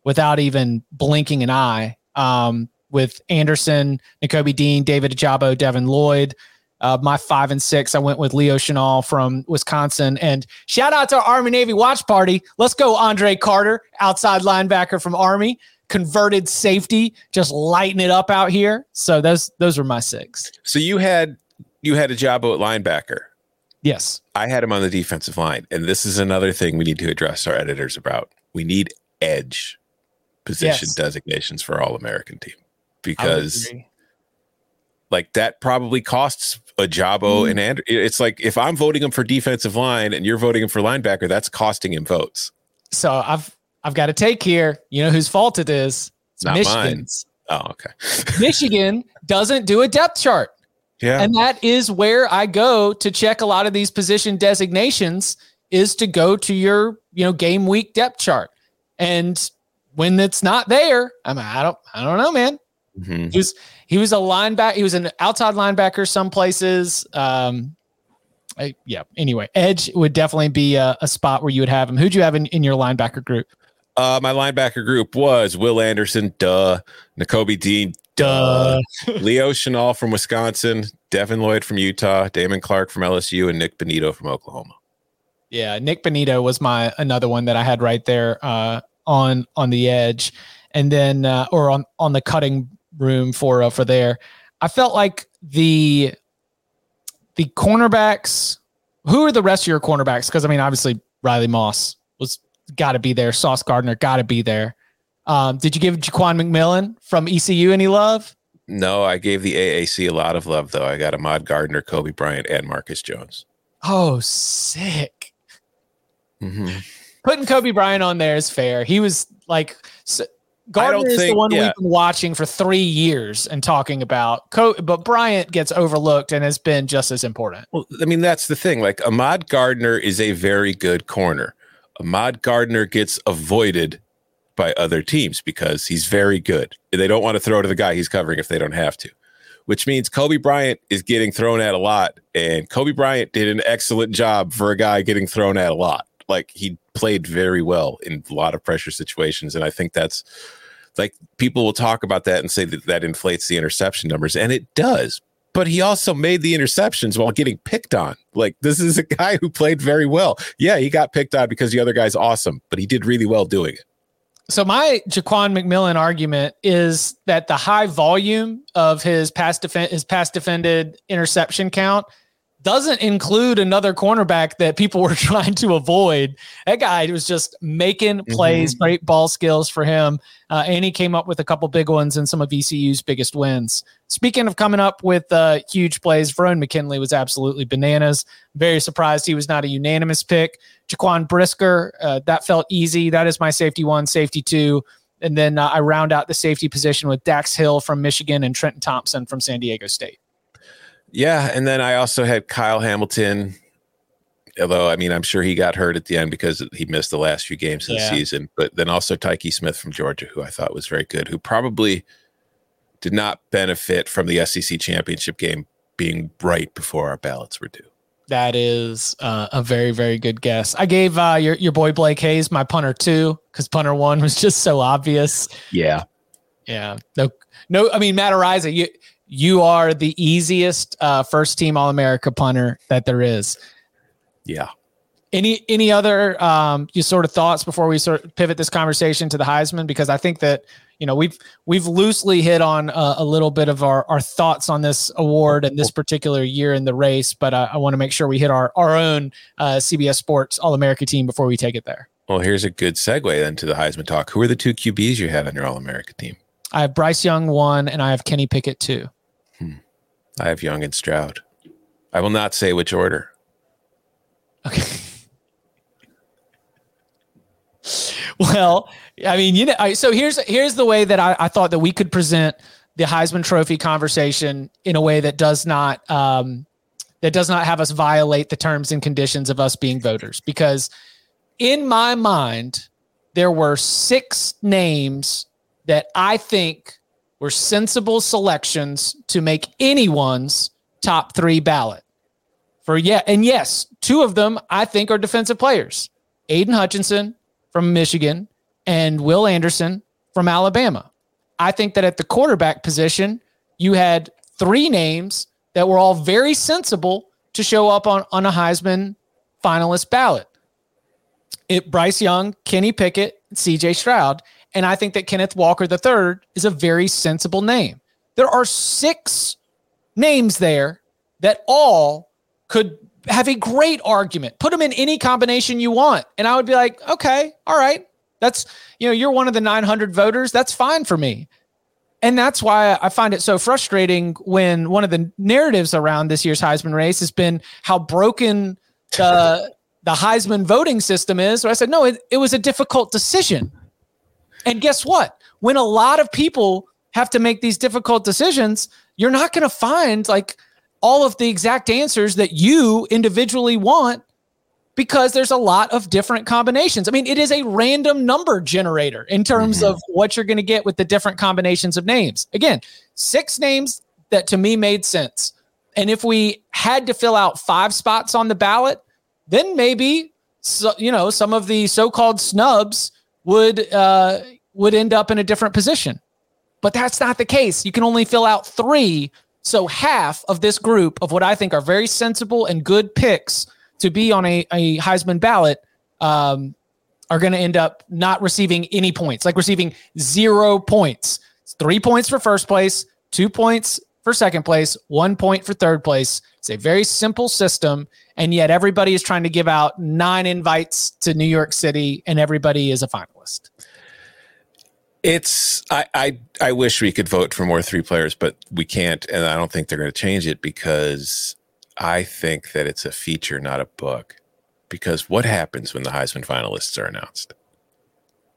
without even blinking an eye. Um, with Anderson, Nakobe Dean, David Ojabo, Devin Lloyd. Uh, my five and six, I went with Leo Chenal from Wisconsin. And shout out to our Army Navy watch party. Let's go, Andre Carter, outside linebacker from Army, converted safety, just lighting it up out here. So those those were my six. So you had you had Ojabo at linebacker. Yes, I had him on the defensive line, and this is another thing we need to address our editors about. We need edge position yes. designations for all American team because like that probably costs Ojabo mm. and Andrew. It's like if I'm voting him for defensive line and you're voting him for linebacker, that's costing him votes. So I've I've got to take here. You know whose fault it is? It's Not Michigan's. Mine. Oh, okay. Michigan doesn't do a depth chart. Yeah. And that is where I go to check a lot of these position designations is to go to your, you know, game week depth chart. And when it's not there, I'm I don't, I don't know, man. Mm-hmm. He was, he was a linebacker. He was an outside linebacker some places. Um, I, yeah. Anyway, edge would definitely be a, a, spot where you would have him. Who'd you have in, in your linebacker group? Uh, my linebacker group was Will Anderson, duh, Nakobe Dean, duh, Leo Chenal from Wisconsin, Devin Lloyd from Utah, Damone Clark from LSU, and Nik Bonitto from Oklahoma. Yeah, Nik Bonitto was my another one that I had right there. Uh, on on the edge, and then uh, or on on the cutting room for uh, for there. I felt like the the cornerbacks. Who are the rest of your cornerbacks? Because I mean, obviously Riley Moss was got to be there. Sauce Gardner got to be there. Um, did you give Jaquan McMillian from ECU any love? No, I gave the AAC a lot of love though. I got Ahmad Gardner, Coby Bryant, and Marcus Jones. Oh, sick. Mm-hmm putting Coby Bryant on there is fair. He was like so, Gardner is think, the one yeah. we've been watching for three years and talking about. Co- but Bryant gets overlooked and has been just as important. Well, I mean that's the thing. Like Ahmad Gardner is a very good corner. Ahmad Gardner gets avoided by other teams because he's very good. They don't want to throw to the guy he's covering if they don't have to which means Coby Bryant is getting thrown at a lot. And Coby Bryant did an excellent job for a guy getting thrown at a lot. Like he played very well in a lot of pressure situations. And I think that's like people will talk about that and say that that inflates the interception numbers, and it does. But he also made the interceptions while getting picked on. Like this is a guy who played very well. Yeah, he got picked on because the other guy's awesome, but he did really well doing it. So my Jaquan McMillian argument is that the high volume of his pass defend his pass defended interception count doesn't include another cornerback that people were trying to avoid. That guy was just making mm-hmm. plays, great ball skills for him. Uh, and he came up with a couple big ones and some of ECU's biggest wins. Speaking of coming up with uh, huge plays, Verone McKinley was absolutely bananas. Very surprised he was not a unanimous pick. Jaquan Brisker, uh, that felt easy. That is my safety one, safety two. And then uh, I round out the safety position with Dax Hill from Michigan and Trenton Thompson from San Diego State. Yeah, and then I also had Kyle Hamilton. Although I mean, I'm sure he got hurt at the end because he missed the last few games of yeah. the season. But then also Tykee Smith from Georgia, who I thought was very good, who probably did not benefit from the SEC championship game being right before our ballots were due. That is uh, a very, very good guess. I gave uh, your your boy Blake Hayes my punter two because punter one was just so obvious. Yeah, yeah. No, no. I mean, Matt Araiza, you you are the easiest uh, first team All America punter that there is. Yeah. Any any other um, you sort of thoughts before we sort of pivot this conversation to the Heisman? Because I think that you know we've we've loosely hit on a, a little bit of our, our thoughts on this award and this particular year in the race, but I, I want to make sure we hit our our own uh, CBS Sports All America team before we take it there. Well, here's a good segue then to the Heisman talk. Who are the two QBs you had on your All America team? I have Bryce Young one, and I have Kenny Pickett two. I have Young and Stroud. I will not say which order. Okay. well, I mean, you know, so here's here's the way that I, I, thought that we could present the Heisman Trophy conversation in a way that does not um, that does not have us violate the terms and conditions of us being voters. Because in my mind, there were six names that I think were sensible selections to make anyone's top three ballot. For yeah, and yes, two of them I think are defensive players. Aidan Hutchinson from Michigan and Will Anderson from Alabama. I think that at the quarterback position, you had three names that were all very sensible to show up on, on a Heisman finalist ballot. It Bryce Young, Kenny Pickett, CJ Stroud. And I think that Kenneth Walker III is a very sensible name. There are six names there that all could have a great argument. Put them in any combination you want. And I would be like, okay, all right. That's, you know, you're one of the 900 voters. That's fine for me. And that's why I find it so frustrating when one of the narratives around this year's Heisman race has been how broken the, the Heisman voting system is. So I said, no, it, it was a difficult decision. And guess what? When a lot of people have to make these difficult decisions, you're not going to find like all of the exact answers that you individually want because there's a lot of different combinations. I mean, it is a random number generator in terms mm-hmm. of what you're going to get with the different combinations of names. Again, six names that to me made sense. And if we had to fill out five spots on the ballot, then maybe so, you know some of the so-called snubs would uh, would end up in a different position. But that's not the case. You can only fill out three. So half of this group of what I think are very sensible and good picks to be on a, a Heisman ballot um, are going to end up not receiving any points, like receiving zero points. It's three points for first place, two points for second place, one point for third place. It's a very simple system. And yet everybody is trying to give out nine invites to New York City, and everybody is a finalist. It's I, I I wish we could vote for more three players, but we can't, and I don't think they're going to change it because I think that it's a feature, not a book. Because what happens when the Heisman finalists are announced?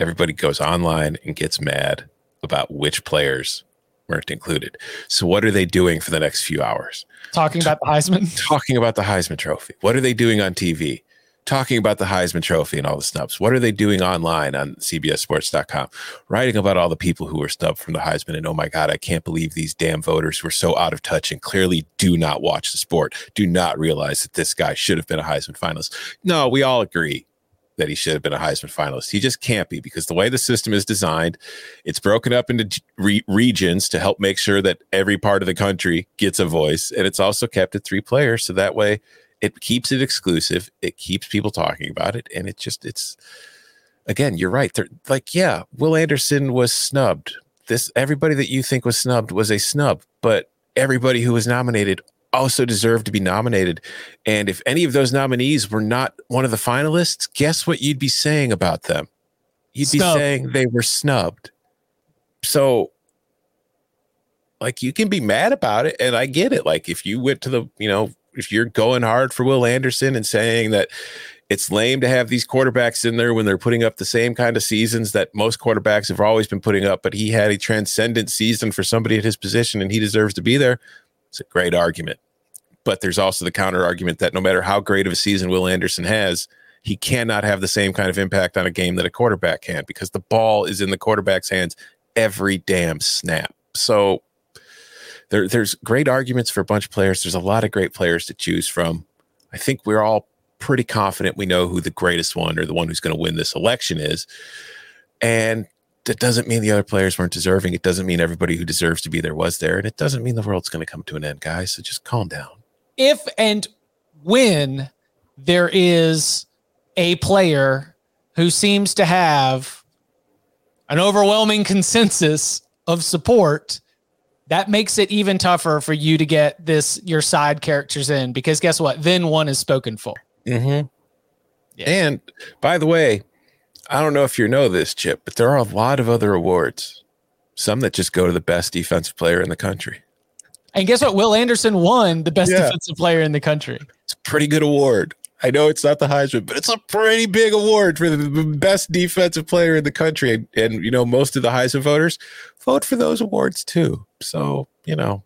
Everybody goes online and gets mad about which players weren't included. So what are they doing for the next few hours? Talking about the Heisman. Talking about the Heisman Trophy. What are they doing on TV? Talking about the Heisman Trophy and all the snubs. What are they doing online on CBSSports.com? Writing about all the people who were snubbed from the Heisman. And oh my God, I can't believe these damn voters were so out of touch and clearly do not watch the sport, do not realize that this guy should have been a Heisman finalist. No, we all agree that he should have been a Heisman finalist. He just can't be because the way the system is designed, it's broken up into re- regions to help make sure that every part of the country gets a voice. And it's also kept at three players. So that way it keeps it exclusive. It keeps people talking about it. And it just, it's, again, you're right. They're like, yeah, Will Anderson was snubbed. This, everybody that you think was snubbed was a snub, but everybody who was nominated also deserve to be nominated. And if any of those nominees were not one of the finalists, guess what you'd be saying about them? You'd be saying they were snubbed. So, like, you can be mad about it. And I get it. Like, if you went to the, you know, if you're going hard for Will Anderson and saying that it's lame to have these quarterbacks in there when they're putting up the same kind of seasons that most quarterbacks have always been putting up, but he had a transcendent season for somebody at his position and he deserves to be there. It's a great argument. But there's also the counter argument that no matter how great of a season Will Anderson has, he cannot have the same kind of impact on a game that a quarterback can because the ball is in the quarterback's hands every damn snap. So there, there's great arguments for a bunch of players. There's a lot of great players to choose from. I think we're all pretty confident we know who the greatest one or the one who's going to win this election is. And that doesn't mean the other players weren't deserving. It doesn't mean everybody who deserves to be there was there. And it doesn't mean the world's going to come to an end, guys. So just calm down. If and when there is a player who seems to have an overwhelming consensus of support, that makes it even tougher for you to get this your side characters in because guess what? Then one is spoken for. Mm-hmm. Yeah. And by the way, I don't know if you know this, Chip, but there are a lot of other awards, some that just go to the best defensive player in the country. And guess what? Will Anderson won the best yeah. defensive player in the country. It's a pretty good award. I know it's not the Heisman, but it's a pretty big award for the best defensive player in the country. And, and you know, most of the Heisman voters vote for those awards too. So, you know,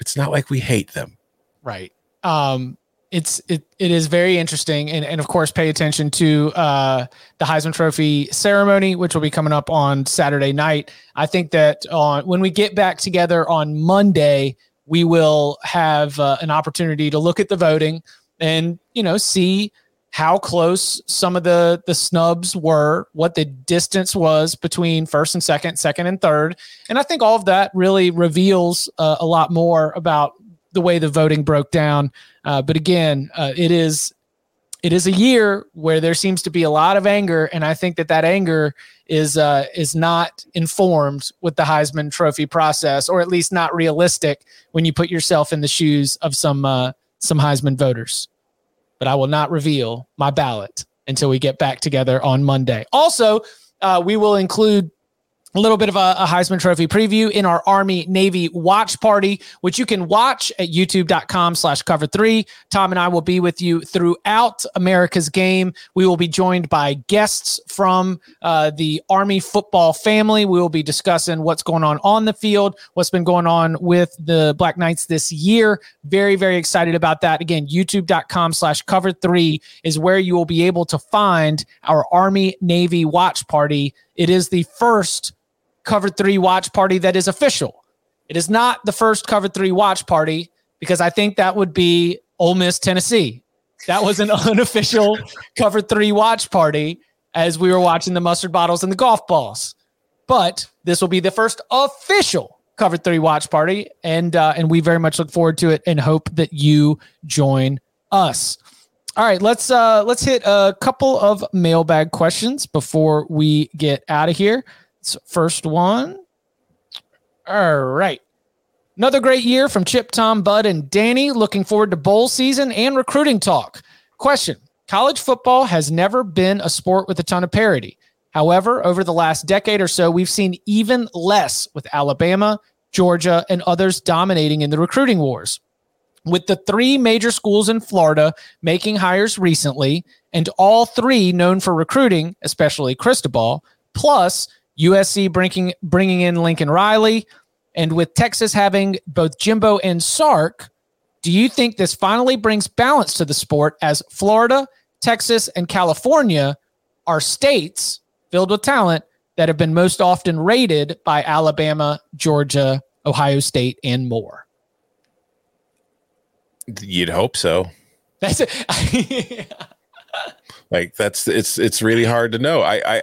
it's not like we hate them. Right. Um, it's it it is very interesting and, and of course pay attention to uh, the Heisman Trophy ceremony which will be coming up on Saturday night. I think that on when we get back together on Monday we will have uh, an opportunity to look at the voting and you know see how close some of the the snubs were, what the distance was between first and second, second and third, and I think all of that really reveals uh, a lot more about the way the voting broke down. Uh, but again, uh, it is it is a year where there seems to be a lot of anger, and I think that that anger is uh, is not informed with the Heisman Trophy process, or at least not realistic when you put yourself in the shoes of some uh, some Heisman voters. But I will not reveal my ballot until we get back together on Monday. Also, uh, we will include a little bit of a, a, Heisman Trophy preview in our Army Navy watch party, which you can watch at youtube.com slash cover three. Tom and I will be with you throughout America's game. We will be joined by guests from uh, the Army football family. We will be discussing what's going on on the field, what's been going on with the Black Knights this year. Very, very excited about that. Again, youtube.com slash cover three is where you will be able to find our Army Navy watch party. It is the first Cover Three watch party that is official. It is not the first Cover Three watch party because I think that would be Ole Miss, Tennessee. That was an unofficial Cover Three watch party as we were watching the mustard bottles and the golf balls. But this will be the first official Cover Three watch party, and uh, and we very much look forward to it and hope that you join us. All right, let's uh let's hit a couple of mailbag questions before we get out of here. First one. All right. Another great year from Chip, Tom, Bud, and Danny. Looking forward to bowl season and recruiting talk. Question College football has never been a sport with a ton of parity. However, over the last decade or so, we've seen even less with Alabama, Georgia, and others dominating in the recruiting wars. With the three major schools in Florida making hires recently, and all three known for recruiting, especially Cristobal, plus USC bringing bringing in Lincoln Riley, and with Texas having both Jimbo and Sark, do you think this finally brings balance to the sport as Florida, Texas, and California are states filled with talent that have been most often rated by Alabama, Georgia, Ohio State, and more? You'd hope so. That's it. Like that's it's it's really hard to know. I I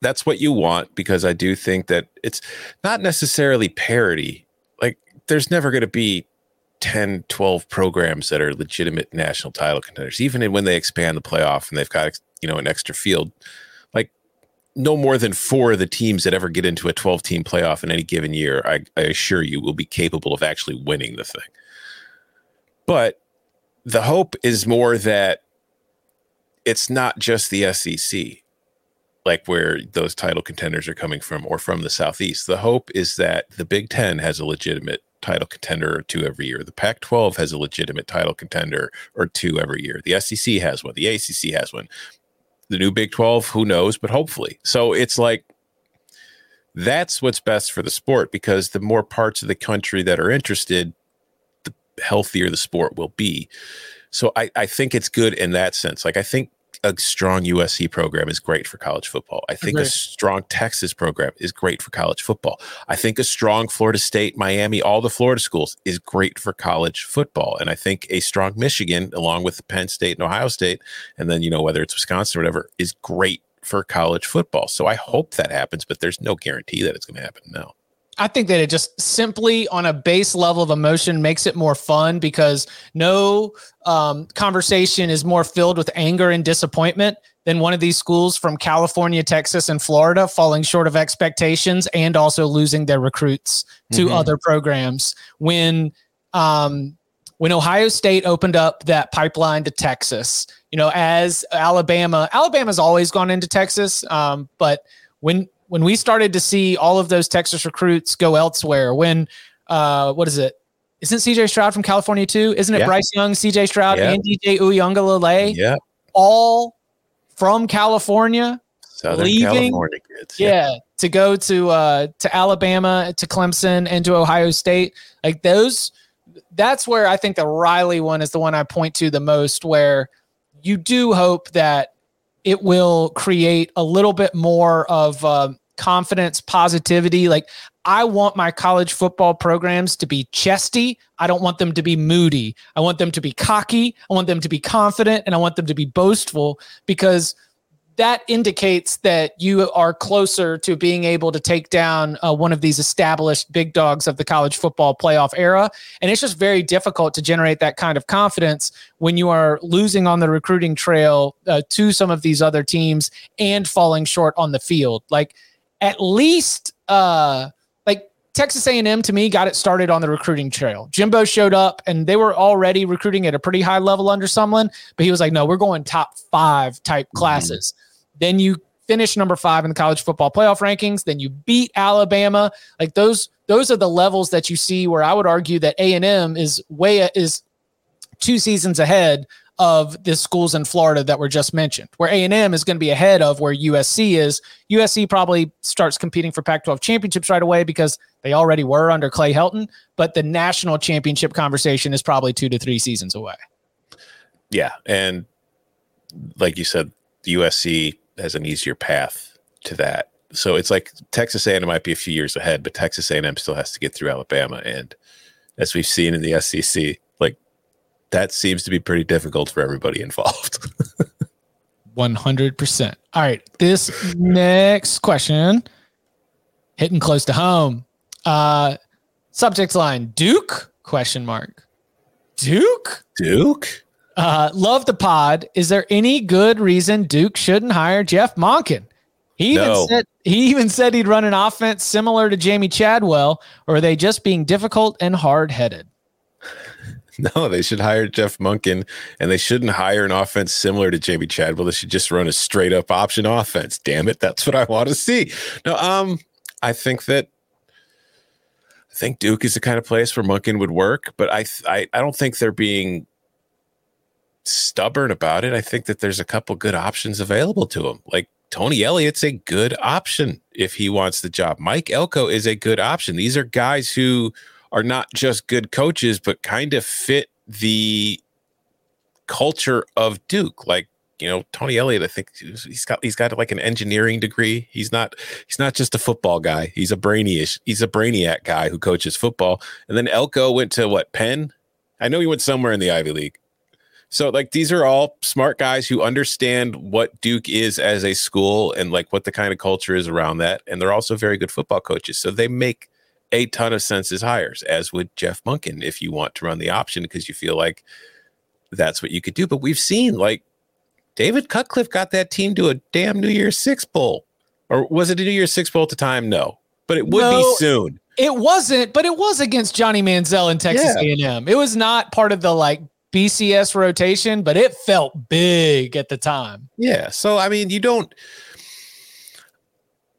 that's what you want because I do think that it's not necessarily parity. Like there's never going to be 10, 12 programs that are legitimate national title contenders, even when they expand the playoff and they've got, you know, an extra field. Like no more than four of the teams that ever get into a 12 team playoff in any given year, I, I assure you will be capable of actually winning the thing. But the hope is more that it's not just the SEC like where those title contenders are coming from or from the southeast. The hope is that the big 10 has a legitimate title contender or two every year. The pac 12 has a legitimate title contender or two every year. The sec has one. The acc has one. The new big 12 who knows? But hopefully. So it's like that's what's best for the sport because the more parts of the country that are interested healthier the sport will be so I, I think it's good in that sense like i think a strong USC program is great for college football. I think a strong Texas program is great for college football. I think a strong Florida State, Miami, all the Florida schools is great for college football. And I think a strong Michigan, along with Penn State and Ohio State, and then, you know, whether it's Wisconsin or whatever, is great for college football. So I hope that happens, but there's no guarantee that it's going to happen now. I think that it just simply on a base level of emotion makes it more fun because no um, conversation is more filled with anger and disappointment than one of these schools from California, Texas, and Florida falling short of expectations and also losing their recruits to mm-hmm. other programs. When um, when Ohio State opened up that pipeline to Texas, you know, as Alabama, Alabama's always gone into Texas, um, but when when we started to see all of those Texas recruits go elsewhere, when uh, what is it? Isn't CJ Stroud from California too? Isn't it yeah. Bryce Young, CJ Stroud, yeah. and DJ Uiagalelei? Yeah, all from California, Southern leaving, California kids. Yeah. yeah, to go to uh, to Alabama, to Clemson, and to Ohio State. Like those, that's where I think the Riley one is the one I point to the most. Where you do hope that it will create a little bit more of uh, confidence, positivity. Like I want my college football programs to be chesty. I don't want them to be moody. I want them to be cocky. I want them to be confident and I want them to be boastful because – that indicates that you are closer to being able to take down uh, one of these established big dogs of the college football playoff era. And it's just very difficult to generate that kind of confidence when you are losing on the recruiting trail uh, to some of these other teams and falling short on the field. Like at least, uh, like Texas A&M to me got it started on the recruiting trail. Jimbo showed up and they were already recruiting at a pretty high level under Sumlin, but he was like, no, we're going top five type mm-hmm. classes. Mm-hmm then you finish number five in the college football playoff rankings. Then you beat Alabama. Like those, those are the levels that you see where I would argue that A and M is way is two seasons ahead of the schools in Florida that were just mentioned. Where A and M is going to be ahead of where USC is. USC probably starts competing for Pac-12 championships right away because they already were under Clay Helton. But the national championship conversation is probably two to three seasons away. Yeah, and like you said, USC has an easier path to that. So it's like Texas A&M might be a few years ahead, but Texas A&M still has to get through Alabama, and as we've seen in the SEC, that seems to be pretty difficult for everybody involved. One hundred percent. All right, this next question hitting close to home. Uh, subject line: Duke? Question mark. Duke? Duke? Uh, love the pod. Is there any good reason Duke shouldn't hire Jeff Monken? He even no. said he even said he'd run an offense similar to Jamey Chadwell, or are they just being difficult and hard headed? No, they should hire Jeff Monken, and they shouldn't hire an offense similar to Jamey Chadwell. They should just run a straight up option offense. Damn it, that's what I want to see. No, um, I think that I think Duke is the kind of place where Monken would work, but I I, I don't think they're being stubborn about it. I think that there's a couple good options available to him. Like Tony Elliott's a good option if he wants the job. Mike Elko is a good option. These are guys who are not just good coaches, but kind of fit the culture of Duke. Like, you know, Tony Elliott, I think he's got he's got like an engineering degree. He's not he's not just a football guy. He's a brainyish, he's a brainiac guy who coaches football. And then Elko went to what, Penn? I know he went somewhere in the Ivy League So like these are all smart guys who understand what Duke is as a school and like what the kind of culture is around that. And they're also very good football coaches. So they make a ton of sense as hires, as would Jeff Monken if you want to run the option because you feel like that's what you could do. But we've seen like David Cutcliffe got that team to a damn New Year's Six Bowl. Or was it a New Year's Six Bowl at the time? No. But it would No. be soon. It wasn't, but it was against Johnny Manziel in Texas A&M. It was not part of the like BCS rotation, but it felt big at the time. Yeah. So I mean, you don't.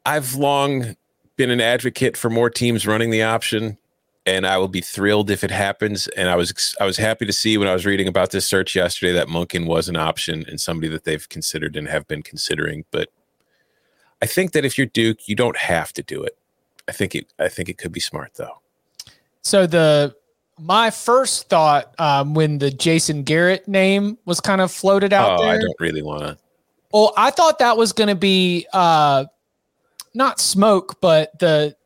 I've long been an advocate for more teams running the option, and I will be thrilled if it happens. And I was I was happy to see when I was reading about this search yesterday that Monken was an option and somebody that they've considered and have been considering. But I think that if you're Duke, you don't have to do it. I think it. I think it could be smart though. So the my first thought um, when the Jason Garrett name was kind of floated out Oh, there. I don't really want to. Well, I thought that was going to be uh, not smoke, but the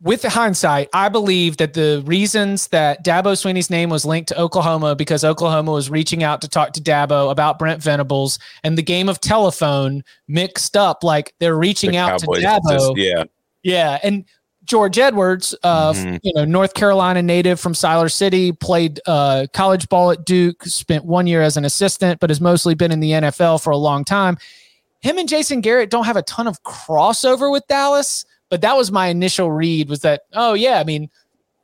with the hindsight, I believe that the reasons that Dabo Swinney's name was linked to Oklahoma because Oklahoma was reaching out to talk to Dabo about Brent Venables and the game of telephone mixed up. Like they're reaching The out Cowboys to Dabo. just- yeah. Yeah, and George Edwards, uh, Mhm. you know, North Carolina native from Siler City, played uh, college ball at Duke, spent one year as an assistant, but has mostly been in the NFL for a long time. Him and Jason Garrett don't have a ton of crossover with Dallas, but that was my initial read was that, oh yeah, I mean,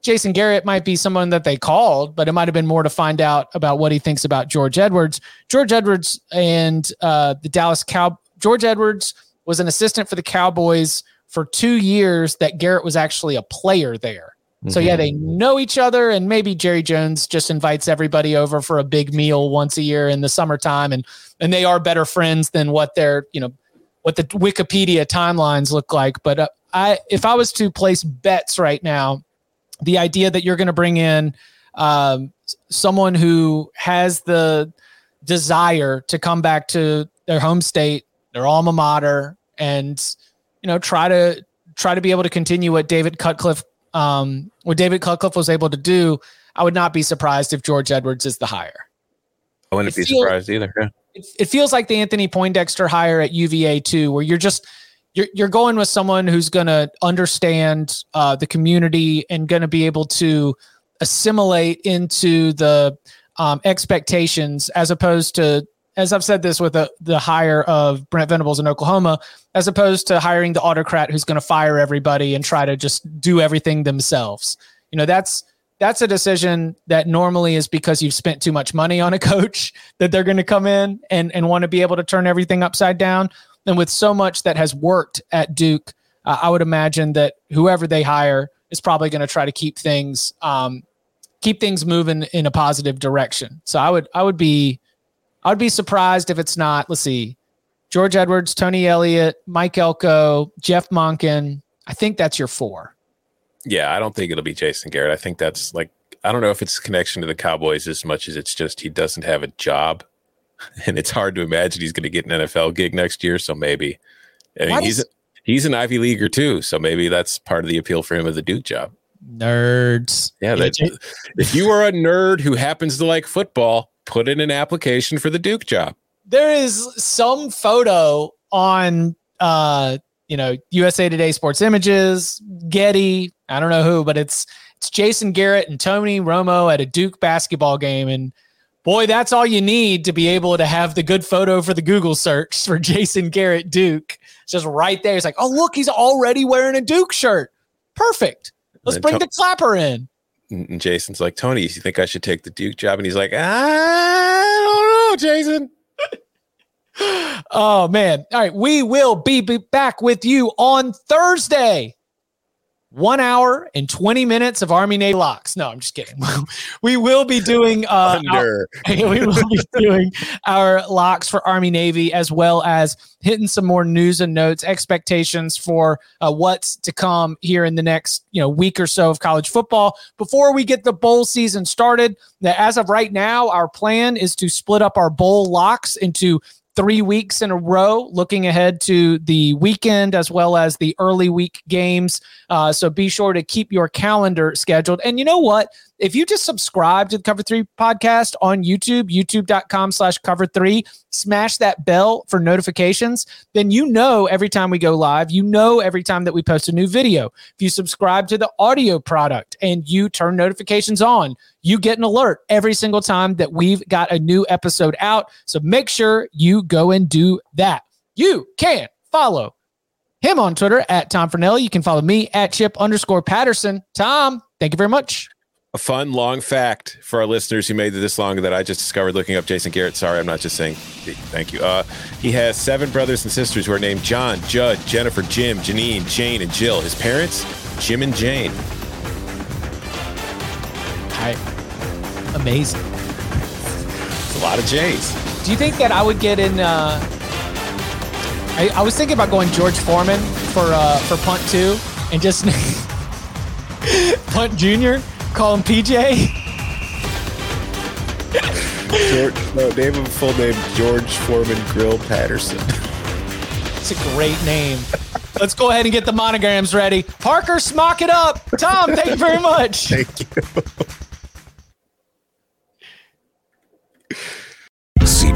Jason Garrett might be someone that they called, but it might have been more to find out about what he thinks about George Edwards. George Edwards and uh, the Dallas Cow. George Edwards was an assistant for the Cowboys for two years. That Garrett was actually a player there. So yeah, they know each other, and maybe Jerry Jones just invites everybody over for a big meal once a year in the summertime, and and they are better friends than what their you know what the Wikipedia timelines look like. But uh, I, if I was to place bets right now, the idea that you're going to bring in um, someone who has the desire to come back to their home state, their alma mater, and you know try to try to be able to continue what David Cutcliffe um, what David Cutcliffe was able to do. I would not be surprised if George Edwards is the hire. I wouldn't I be surprised either. Yeah. It, feels like the Anthony Poindexter hire at UVA too, where you're just you're you're going with someone who's going to understand uh, the community and going to be able to assimilate into the um, expectations, as opposed to as I've said this with the the hire of Brent Venables in Oklahoma, as opposed to hiring the autocrat who's going to fire everybody and try to just do everything themselves. You know, that's that's a decision that normally is because you've spent too much money on a coach that they're going to come in and and want to be able to turn everything upside down. And with so much that has worked at Duke, uh, I would imagine that whoever they hire is probably going to try to keep things um, keep things moving in a positive direction. So I would I would be I would be surprised if it's not. Let's see, George Edwards, Tony Elliott, Mike Elko, Jeff Monken. I think that's your four. Yeah, I don't think it'll be Jason Garrett. I think that's like I don't know if it's a connection to the Cowboys as much as it's just he doesn't have a job, and it's hard to imagine he's going to get an NFL gig next year. So maybe, I mean, he's he's an Ivy leaguer too. So maybe that's part of the appeal for him of the Duke job. Nerds. Yeah, that, if you are a nerd who happens to like football, put in an application for the Duke job. there is some photo on uh you know USA Today Sports Images, Getty, I don't know who, but it's it's Jason Garrett and Tony Romo at a Duke basketball game and boy, that's all you need to be able to have the good photo for the Google search for Jason Garrett Duke. It's just right there. It's like, "Oh, look, he's already wearing a Duke shirt." Perfect. Let's bring To- the clapper in. And Jason's like, Tony, you think I should take the Duke job? And he's like, I don't know, Jason. Oh man. All right. We will be, be back with you on Thursday. One hour and 20 minutes of Army Navy locks. No, I'm just kidding. we will be doing uh our- we will be doing our locks for Army Navy as well as hitting some more news and notes, expectations for uh, what's to come here in the next you know week or so of college football. Before we get the bowl season started, as of right now, our plan is to split up our bowl locks into three weeks in a row, looking ahead to the weekend as well as the early week games. Uh, so be sure to keep your calendar scheduled. And you know what? If you just subscribe to the Cover Three podcast on YouTube, youtube.com slash cover three, smash that bell for notifications, then you know every time we go live, you know every time that we post a new video. If you subscribe to the audio product and you turn notifications on, you get an alert every single time that we've got a new episode out. So make sure you go and do that. You can follow him on Twitter at Tom Fornelli. You can follow me at Chip underscore Patterson. Tom, thank you very much. A fun long fact for our listeners who made it this long that I just discovered looking up Jason Garrett. Sorry, I'm not just saying thank you. Uh, he has seven brothers and sisters who are named John, Judd, Jennifer, Jim, Janine, Jane, and Jill. His parents, Jim and Jane. Hi. Amazing. It's a lot of J's. Do you think that I would get in? Uh, I, I was thinking about going George Foreman for uh, for punt two and just punt junior, call him PJ. George, no, name him full name George Foreman Grill Patterson. It's a great name. Let's go ahead and get the monograms ready. Parker, smock it up. Tom, thank you very much. Thank you.